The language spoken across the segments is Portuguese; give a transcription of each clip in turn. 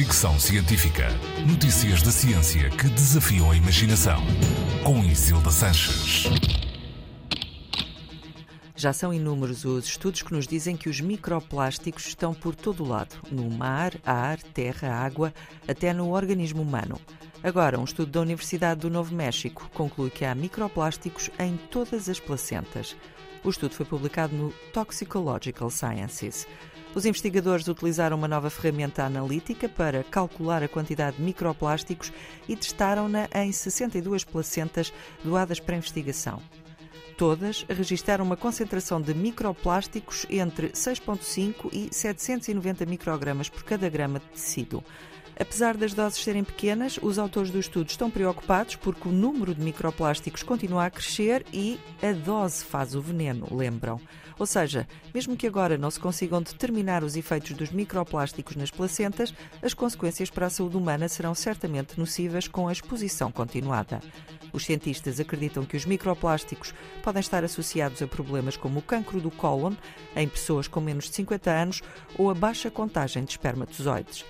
Fricção Científica. Notícias da ciência que desafiam a imaginação. Com Isilda Sanches. Já são inúmeros os estudos que nos dizem que os microplásticos estão por todo o lado, no mar, ar, terra, água, até no organismo humano. Agora, um estudo da Universidade do Novo México conclui que há microplásticos em todas as placentas. O estudo foi publicado no Toxicological Sciences. Os investigadores utilizaram uma nova ferramenta analítica para calcular a quantidade de microplásticos e testaram-na em 62 placentas doadas para investigação. Todas registaram uma concentração de microplásticos entre 6,5 e 790 microgramas por cada grama de tecido. Apesar das doses serem pequenas, os autores do estudo estão preocupados porque o número de microplásticos continua a crescer e a dose faz o veneno, lembram. Ou seja, mesmo que agora não se consigam determinar os efeitos dos microplásticos nas placentas, as consequências para a saúde humana serão certamente nocivas com a exposição continuada. Os cientistas acreditam que os microplásticos podem estar associados a problemas como o cancro do cólon em pessoas com menos de 50 anos ou a baixa contagem de espermatozoides.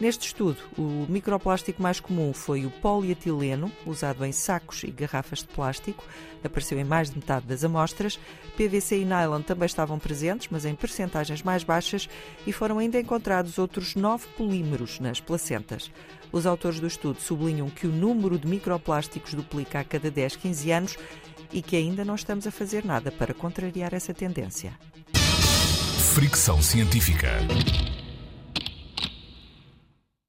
Neste estudo, o microplástico mais comum foi o polietileno, usado em sacos e garrafas de plástico, apareceu em mais de metade das amostras. PVC e nylon também estavam presentes, mas em percentagens mais baixas, e foram ainda encontrados outros nove polímeros nas placentas. Os autores do estudo sublinham que o número de microplásticos duplica a cada 10, 15 anos e que ainda não estamos a fazer nada para contrariar essa tendência. Fricção científica.